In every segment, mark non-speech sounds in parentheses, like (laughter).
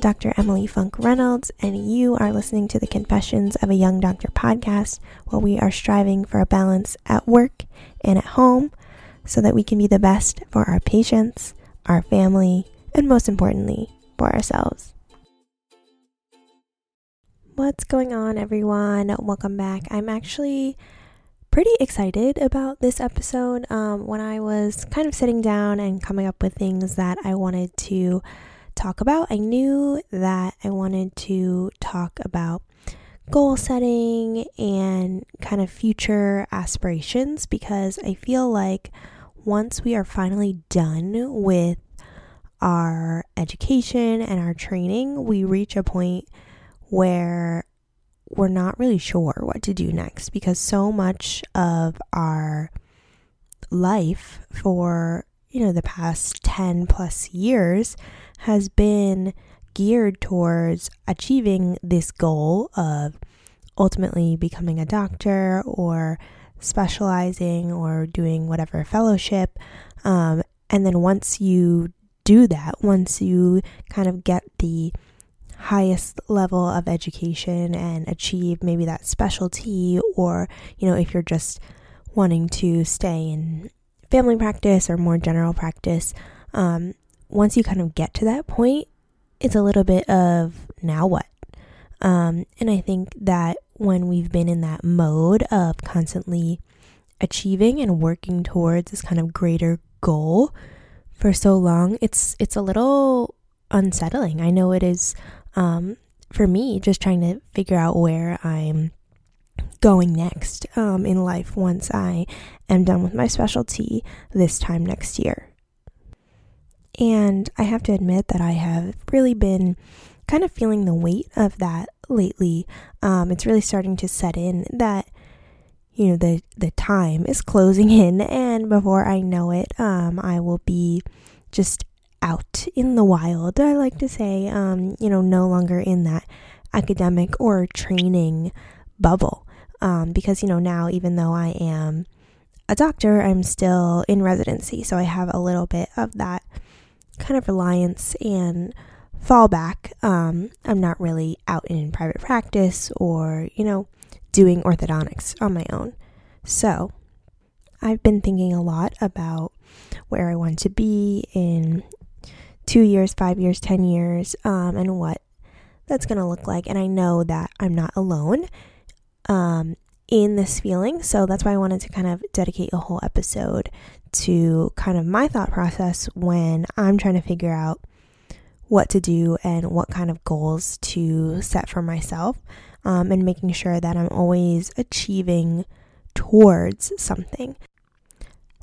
Dr. Emily Funk Reynolds, and you are listening to the Confessions of a Young Doctor podcast, where we are striving for a balance at work and at home so that we can be the best for our patients, our family, and most importantly, for ourselves. What's going on, everyone? Welcome back. I'm actually pretty excited about this episode. Um, when I was kind of sitting down and coming up with things that I wanted to talk about, I knew that I wanted to talk about goal setting and kind of future aspirations because I feel like once we are finally done with our education and our training, we reach a point where we're not really sure what to do next because so much of our life for you know the past 10 plus years has been geared towards achieving this goal of ultimately becoming a doctor or specializing or doing whatever fellowship. Um, and then once you do that once you kind of get the highest level of education and achieve maybe that specialty, or, you know, if you're just wanting to stay in family practice or more general practice, um, once you kind of get to that point, it's a little bit of now what? Um, and I think that when we've been in that mode of constantly achieving and working towards this kind of greater goal for so long, it's it's a little unsettling. I know it is um, for me, just trying to figure out where I'm going next um, in life once I am done with my specialty this time next year. And I have to admit that I have really been kind of feeling the weight of that lately. Um, it's really starting to set in that you know the the time is closing in, and before I know it, um, I will be just out in the wild, I like to say, um, you know, no longer in that academic or training bubble. Um, because, you know, now even though I am a doctor, I'm still in residency. So I have a little bit of that kind of reliance and fallback. Um, I'm not really out in private practice or, you know, doing orthodontics on my own. So I've been thinking a lot about where I want to be in two years, five years, 10 years, um, and what that's going to look like. And I know that I'm not alone um, in this feeling. So that's why I wanted to kind of dedicate a whole episode to kind of my thought process when I'm trying to figure out what to do and what kind of goals to set for myself, um, and making sure that I'm always achieving towards something.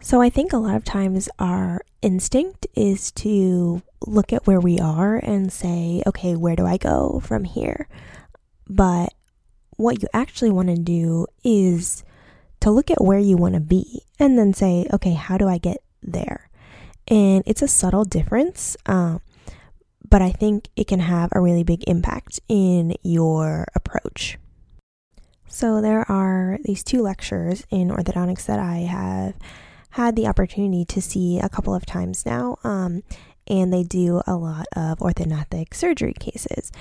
So I think a lot of times our instinct is to look at where we are and say, okay, where do I go from here? But what you actually want to do is to look at where you want to be and then say, okay, how do I get there? And it's a subtle difference, um, but I think it can have a really big impact in your approach. So, there are these two lectures in orthodontics that I have had the opportunity to see a couple of times now. Um, and they do a lot of orthodontic surgery cases.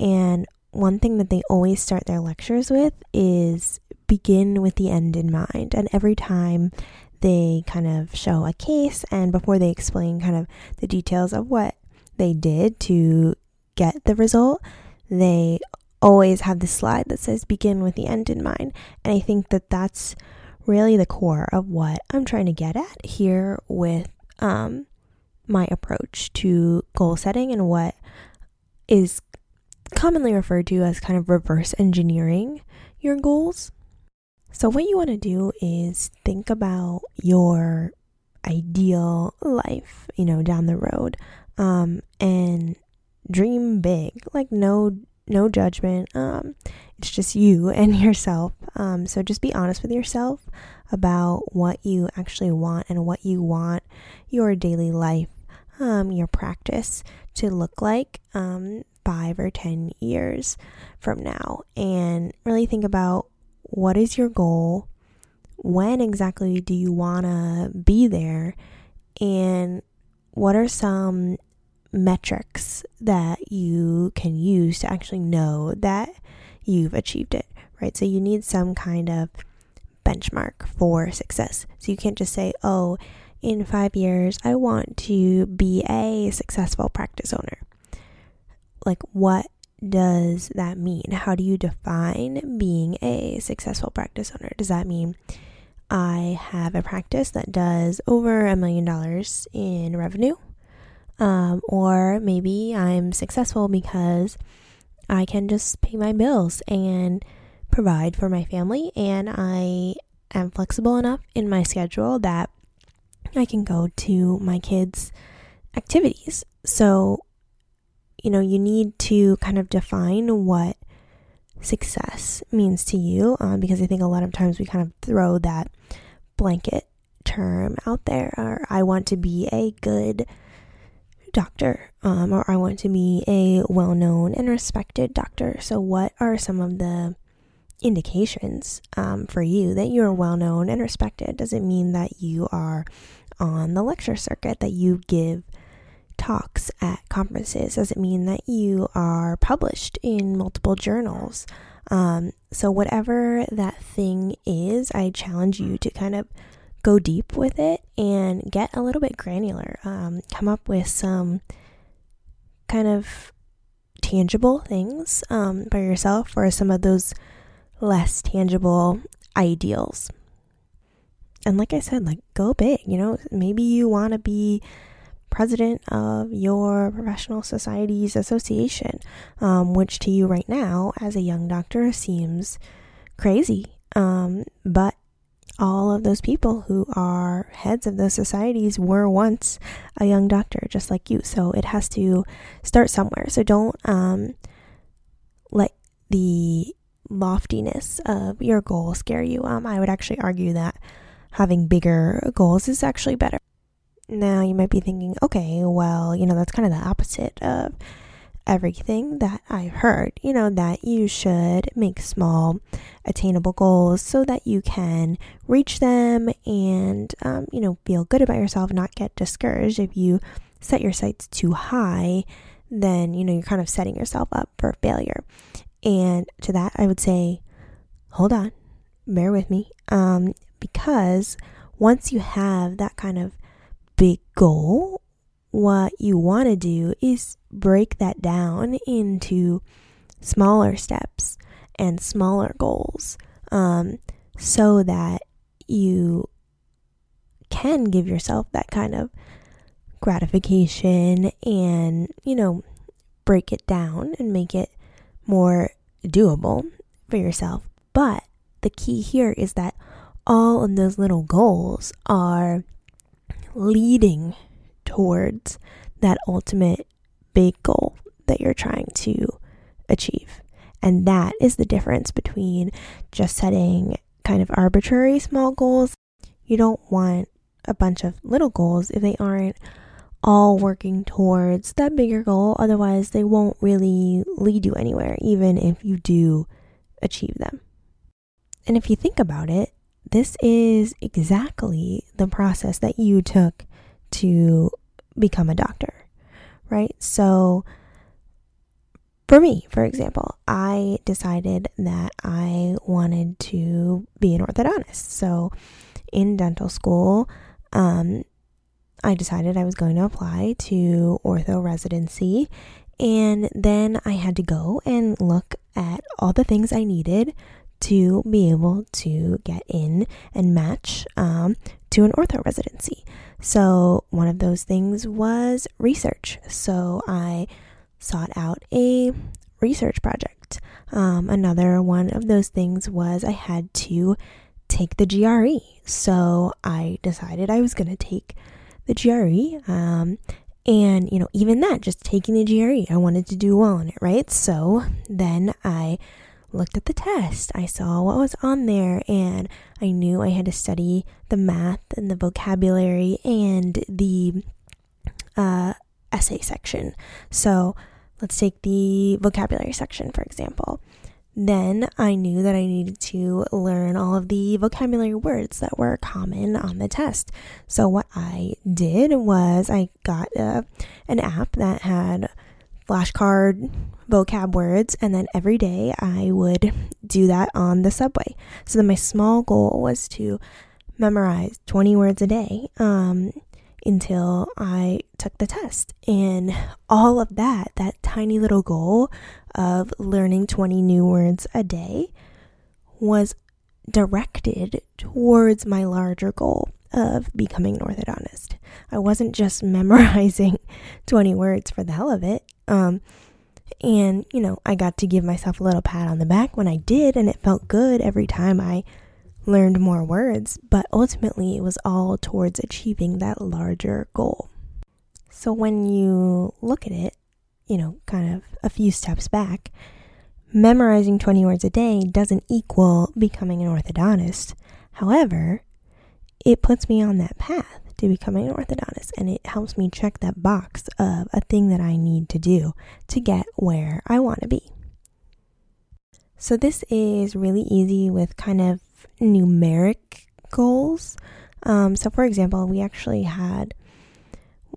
And one thing that they always start their lectures with is begin with the end in mind. And every time they kind of show a case and before they explain kind of the details of what they did to get the result, they always have this slide that says begin with the end in mind. And I think that that's really the core of what I'm trying to get at here with um, my approach to goal setting and what is commonly referred to as kind of reverse engineering your goals. So, what you want to do is think about your ideal life, you know, down the road, um, and dream big. Like, no, no judgment. Um, it's just you (laughs) and yourself. Um, so, just be honest with yourself about what you actually want and what you want your daily life um, your practice to look like um, five or 10 years from now. And really think about what is your goal? When exactly do you want to be there? And what are some metrics that you can use to actually know that you've achieved it, right? So you need some kind of benchmark for success. So you can't just say, oh, in five years, I want to be a successful practice owner. Like, what does that mean? How do you define being a successful practice owner? Does that mean I have a practice that does over a million dollars in revenue? Um, or maybe I'm successful because I can just pay my bills and provide for my family, and I am flexible enough in my schedule that I can go to my kids' activities. So, you know, you need to kind of define what success means to you um, because I think a lot of times we kind of throw that blanket term out there or I want to be a good doctor um, or I want to be a well known and respected doctor. So, what are some of the indications um, for you that you're well known and respected? Does it mean that you are on the lecture circuit, that you give talks at conferences? Does it mean that you are published in multiple journals? Um, so, whatever that thing is, I challenge you to kind of go deep with it and get a little bit granular. Um, come up with some kind of tangible things um, by yourself or some of those less tangible ideals. And like I said, like go big, you know, maybe you want to be president of your professional society's association, um, which to you right now, as a young doctor, seems crazy. Um, but all of those people who are heads of those societies were once a young doctor, just like you. So it has to start somewhere. So don't um, let the loftiness of your goal scare you. Um, I would actually argue that having bigger goals is actually better. Now, you might be thinking, okay, well, you know, that's kind of the opposite of everything that I've heard, you know, that you should make small, attainable goals so that you can reach them and, um, you know, feel good about yourself, not get discouraged. If you set your sights too high, then, you know, you're kind of setting yourself up for failure. And to that, I would say, hold on, bear with me, um, because once you have that kind of big goal what you want to do is break that down into smaller steps and smaller goals um, so that you can give yourself that kind of gratification and, you know, break it down and make it more doable for yourself. But the key here is that all of those little goals are leading towards that ultimate big goal that you're trying to achieve. And that is the difference between just setting kind of arbitrary small goals. You don't want a bunch of little goals if they aren't all working towards that bigger goal. Otherwise, they won't really lead you anywhere, even if you do achieve them. And if you think about it, this is exactly the process that you took to become a doctor, right? So, for me, for example, I decided that I wanted to be an orthodontist. So, in dental school, um, I decided I was going to apply to ortho residency. And then I had to go and look at all the things I needed to be able to get in and match um, to an ortho residency. So, one of those things was research. So, I sought out a research project. Um, another one of those things was I had to take the GRE. So, I decided I was going to take the GRE. Um, and, you know, even that, just taking the GRE, I wanted to do well on it, right? So, then I looked at the test. I saw what was on there and I knew I had to study the math and the vocabulary and the uh, essay section. So let's take the vocabulary section, for example. then I knew that I needed to learn all of the vocabulary words that were common on the test. So, what I did was I got uh, an app that had flashcard vocab words, and then every day I would do that on the subway. So, then my small goal was to memorize 20 words a day. Um, until I took the test. And all of that, that tiny little goal of learning 20 new words a day, was directed towards my larger goal of becoming an orthodontist. I wasn't just (laughs) memorizing 20 words for the hell of it. Um, and, you know, I got to give myself a little pat on the back when I did, and it felt good every time I learned more words, but ultimately it was all towards achieving that larger goal. So when you look at it, you know, kind of a few steps back, memorizing 20 words a day doesn't equal becoming an orthodontist. However, it puts me on that path to becoming an orthodontist and it helps me check that box of a thing that I need to do to get where I want to be. So, this is really easy with kind of numeric goals. Um, so, for example, we actually had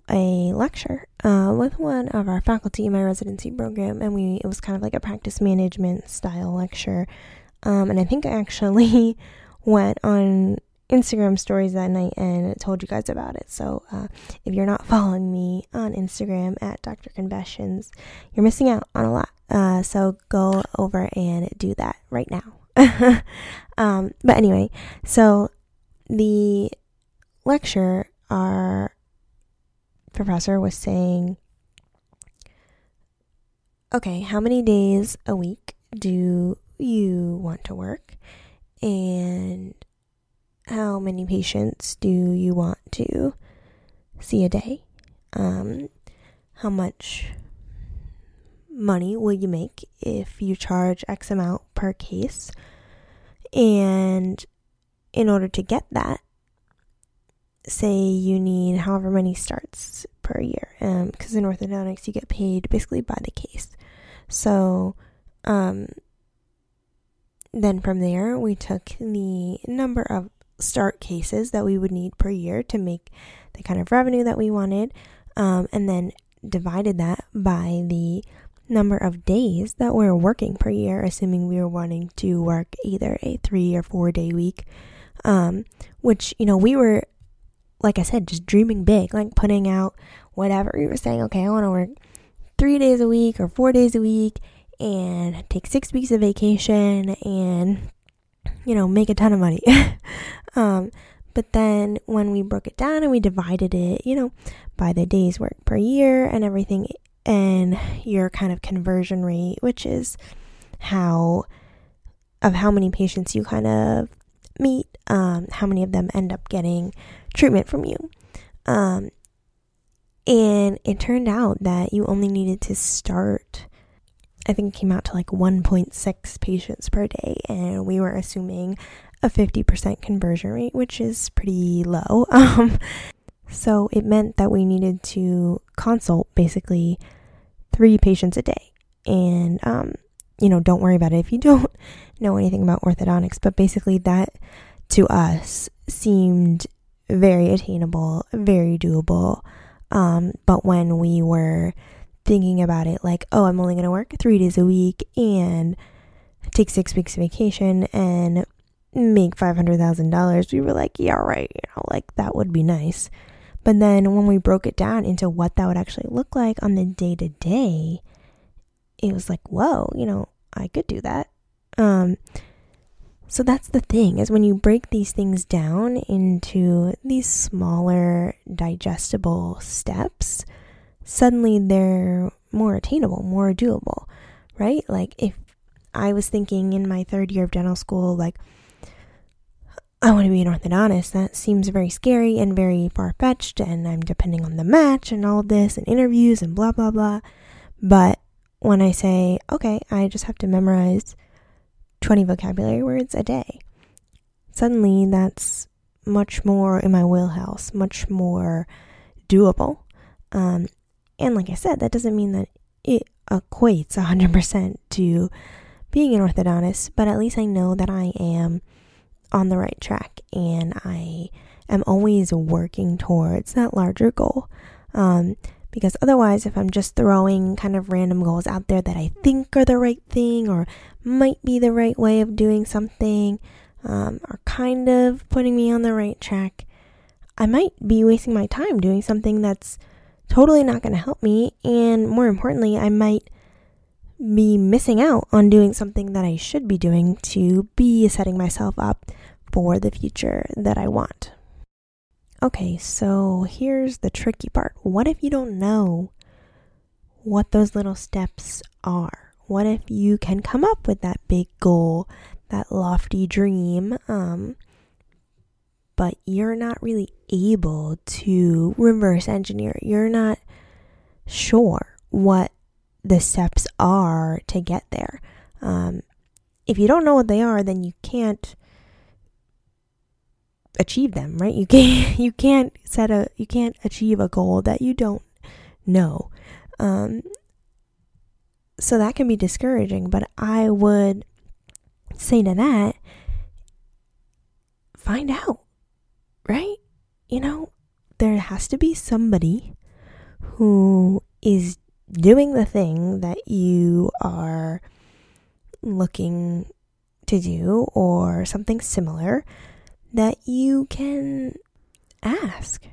a lecture uh, with one of our faculty in my residency program, and we it was kind of like a practice management style lecture. Um, and I think I actually (laughs) went on Instagram stories that night and told you guys about it. So uh, if you're not (laughs) following me on Instagram at Dr. Confessions, you're missing out on a lot. Uh, so go over and do that right now. (laughs) um, but anyway, so the lecture, our professor was saying, okay, how many days a week do you want to work? And how many patients do you want to see a day? Um, how much money will you make if you charge X amount per case? And in order to get that, say you need however many starts per year, because um, in orthodontics you get paid basically by the case. So, um, then from there we took the number of start cases that we would need per year to make the kind of revenue that we wanted, um, and then divided that by the number of days that we're working per year, assuming we were wanting to work either a three or four day week. Um, which, you know, we were, like I said, just dreaming big, like putting out whatever. We were saying, okay, I want to work three days a week or four days a week and take six weeks of vacation and, you know, make a ton of money. (laughs) um, but then when we broke it down and we divided it, you know, by the days work per year and everything, and your kind of conversion rate, which is how of how many patients you kind of meet, um, how many of them end up getting treatment from you. Um, and it turned out that you only needed to start, I think it came out to like 1.6 patients per day, and we were assuming a 50% conversion rate, which is pretty low. (laughs) Um, so it meant that we needed to consult basically three patients a day. And, um, you know, don't worry about it if you (laughs) don't know anything about orthodontics, but basically that to us seemed very attainable, very doable. Um, but when we were thinking about it, like, oh, I'm only going to work three days a week and take six weeks vacation and make $500,000, we were like, yeah, right, you know, like that would be nice. But then when we broke it down into what that would actually look like on the day to day, it was like, whoa, you know, I could do that. Um, so that's the thing is when you break these things down into these smaller digestible steps, suddenly they're more attainable, more doable, right? Like if I was thinking in my third year of dental school, like, I want to be an orthodontist. That seems very scary and very far fetched, and I'm depending on the match and all of this and interviews and blah, blah, blah. But when I say, okay, I just have to memorize 20 vocabulary words a day, suddenly that's much more in my wheelhouse, much more doable. Um, and like I said, that doesn't mean that it equates 100% to being an orthodontist, but at least I know that I am on the right track and I am always working towards that larger goal. Um, because otherwise, if I'm just throwing kind of random goals out there that I think are the right thing or might be the right way of doing something, um, kind of putting me on the right track, I might be wasting my time doing something that's totally not going to help me. And more importantly, I might be missing out on doing something that I should be doing to be setting myself up for the future that I want. Okay, so here's the tricky part. What if you don't know what those little steps are? What if you can come up with that big goal, that lofty dream, um, but you're not really able to reverse engineer? You're not sure what the steps are to get there. Um, if you don't know what they are, then you can't achieve them, right? You (laughs) can't you can't set a you can't achieve a goal that you don't know. Um, so that can be discouraging, but I would say to that find out, right? You know, there has to be somebody who is doing the thing that you are looking to do or something similar that you can ask,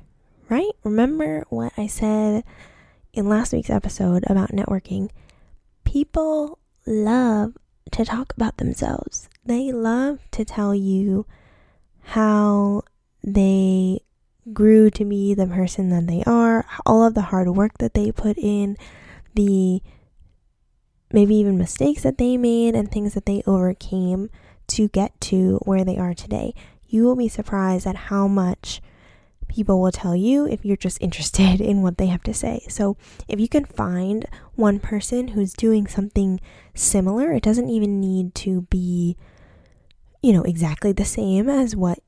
right? Remember what I said in last week's episode about networking? People love to talk about themselves, they love to tell you how they grew to be the person that they are, all of the hard work that they put in, the maybe even mistakes that they made and things that they overcame to get to where they are today you will be surprised at how much people will tell you if you're just interested (laughs) in what they have to say. So, if you can find one person who's doing something similar, it doesn't even need to be, you know, exactly the same as what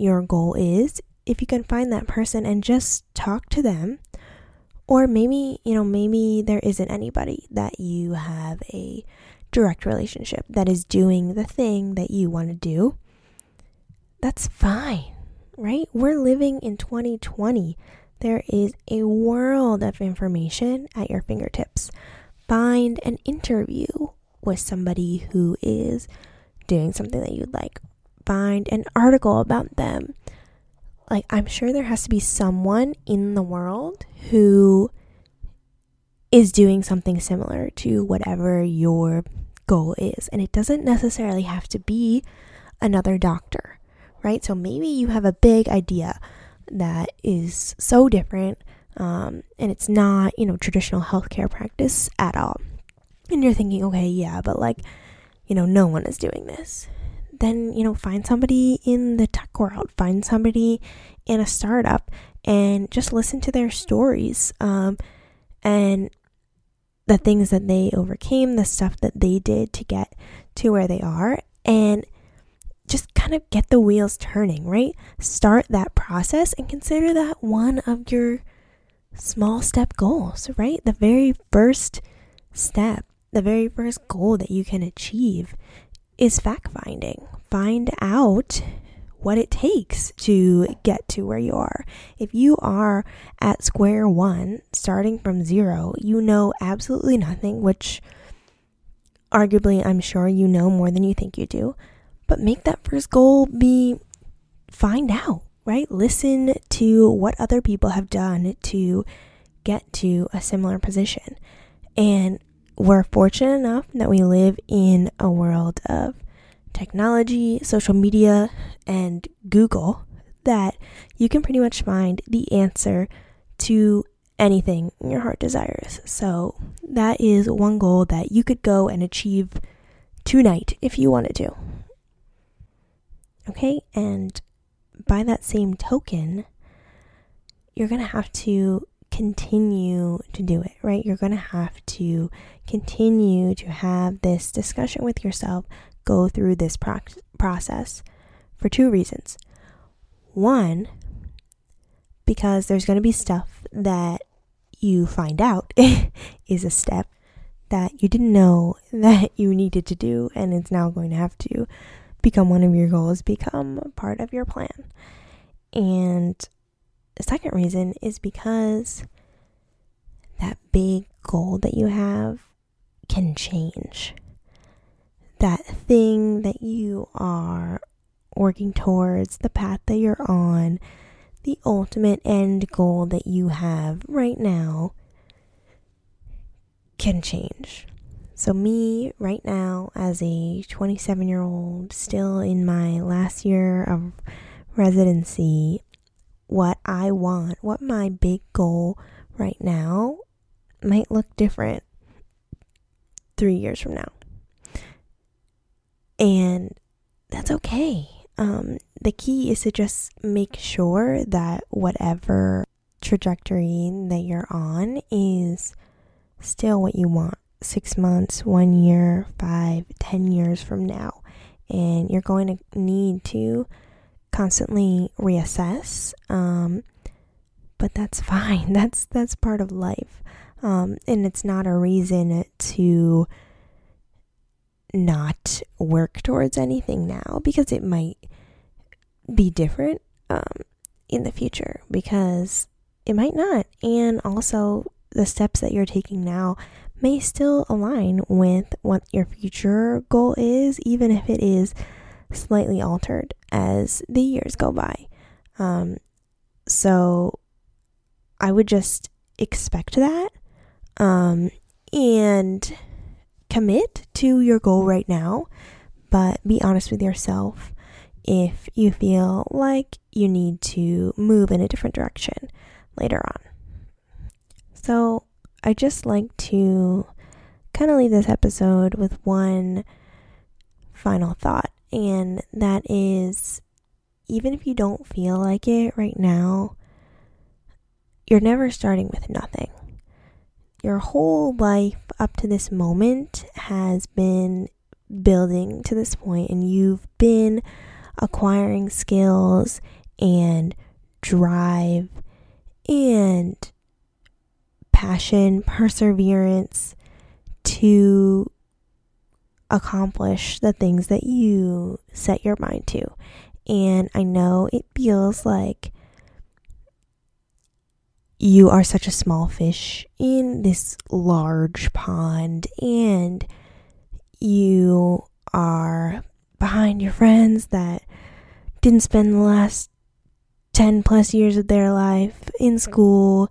your goal is. If you can find that person and just talk to them, or maybe, you know, maybe there isn't anybody that you have a direct relationship that is doing the thing that you want to do that's fine, right? We're living in 2020. There is a world of information at your fingertips. Find an interview with somebody who is doing something that you'd like. Find an article about them. Like, I'm sure there has to be someone in the world who is doing something similar to whatever your goal is. And it doesn't necessarily have to be another doctor right? So maybe you have a big idea that is so different um, and it's not, you know, traditional healthcare practice at all. And you're thinking, okay, yeah, but like, you know, no one is doing this. Then, you know, find somebody in the tech world, find somebody in a startup, and just listen to their stories um, and the things that they overcame, the stuff that they did to get to where they are. And just kind of get the wheels turning, right? Start that process and consider that one of your small step goals, right? The very first step, the very first goal that you can achieve is fact finding. Find out what it takes to get to where you are. If you are at square one, starting from zero, you know absolutely nothing, which arguably I'm sure you know more than you think you do. But make that first goal be find out, right? Listen to what other people have done to get to a similar position. And we're fortunate enough that we live in a world of technology, social media, and Google that you can pretty much find the answer to anything your heart desires. So, that is one goal that you could go and achieve tonight if you wanted to. Okay, and by that same token, you're going to have to continue to do it, right? You're going to have to continue to have this discussion with yourself, go through this pro- process for two reasons. One, because there's going to be stuff that you find out (laughs) is a step that you didn't know (laughs) that you needed to do, and it's now going to have to become one of your goals, become part of your plan. And the second reason is because that big goal that you have can change. That thing that you are working towards, the path that you're on, the ultimate end goal that you have right now can change. So, me right now, as a 27 year old, still in my last year of residency, what I want, what my big goal right now might look different three years from now. And that's okay. Um, the key is to just make sure that whatever trajectory that you're on is still what you want six months, one year, five, ten years from now. And you're going to need to constantly reassess. Um, but that's (laughs) fine. That's that's part of life. Um, and it's not a reason to not work towards anything now because it might be different um, in the future because it might not. And also, the steps that you're taking now may still align with what your future goal is, even if it is slightly altered as the years go by. Um, so I would just expect that um, and commit to your goal right now, but be honest with yourself if you feel like you need to move in a different direction later on. So, I just like to kind of leave this episode with one final thought, and that is even if you don't feel like it right now, you're never starting with nothing. Your whole life up to this moment has been building to this point, and you've been acquiring skills and drive and passion, perseverance to accomplish the things that you set your mind to. And I know it feels like you are such a small fish in this large pond and you are behind your friends that didn't spend the last 10 plus years of their life in school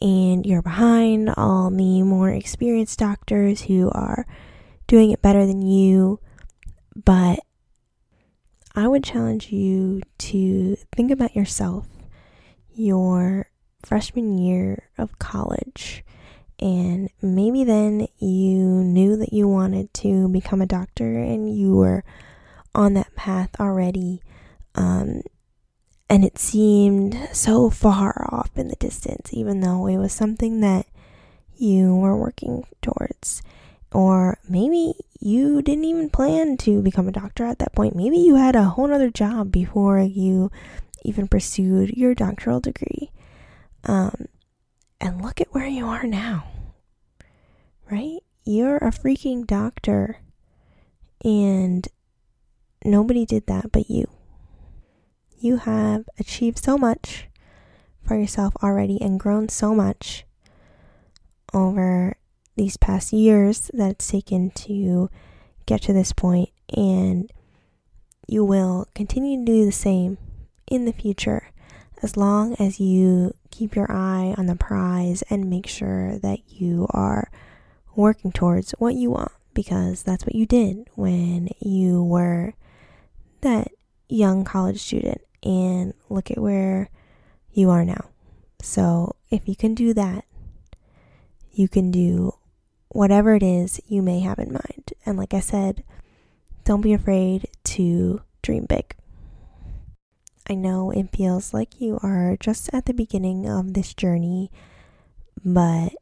and you're behind all the more experienced doctors who are doing it better than you. But I would challenge you to think about yourself, your freshman year of college. And maybe then you knew that you wanted to become a doctor and you were on that path already. Um, and it seemed so far off in the distance, even though it was something that you were working towards. Or maybe you didn't even plan to become a doctor at that point. Maybe you had a whole other job before you even pursued your doctoral degree. Um, and look at where you are now, right? You're a freaking doctor, and nobody did that but you. You have achieved so much for yourself already and grown so much over these past years that it's taken to get to this point, and you will continue to do the same in the future as long as you keep your eye on the prize and make sure that you are working towards what you want because that's what you did when you were that young college student and look at where you are now. So, if you can do that, you can do whatever it is you may have in mind. And like I said, don't be afraid to dream big. I know it feels like you are just at the beginning of this journey, but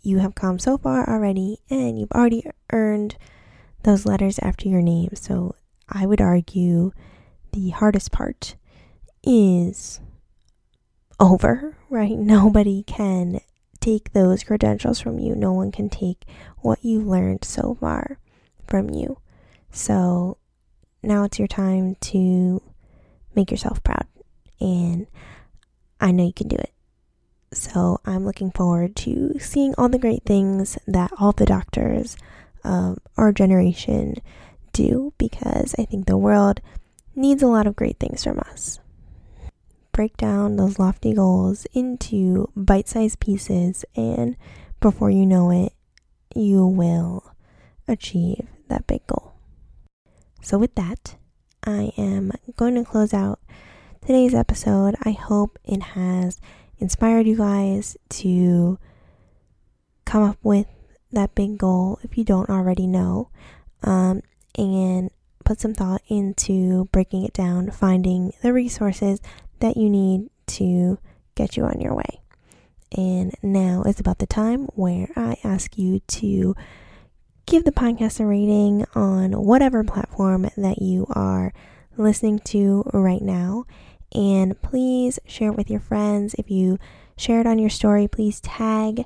you have come so far already and you've already earned those letters after your name. So I would argue the hardest part is over, right? (laughs) Nobody can take those credentials from you. No one can take what you've learned so far from you. So now it's your time to make yourself proud. And I know you can do it. So I'm looking forward to seeing all the great things that all the doctors of our generation do because I think the world needs a lot of great things from us. Break down those lofty goals into bite sized pieces, and before you know it, you will achieve that big goal. So, with that, I am going to close out today's episode. I hope it has inspired you guys to come up with that big goal if you don't already know, um, and put some thought into breaking it down, finding the resources that you need to get you on your way. And now is about the time where I ask you to give the podcast a rating on whatever platform that you are listening to right now. And please share it with your friends. If you share it on your story, please tag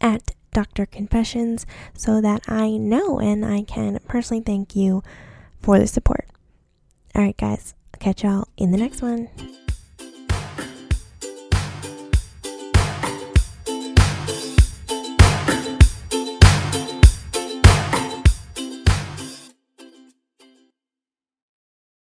at Dr. Confessions so that I know and I can personally thank you for the support. All right, guys, catch y'all in the next one.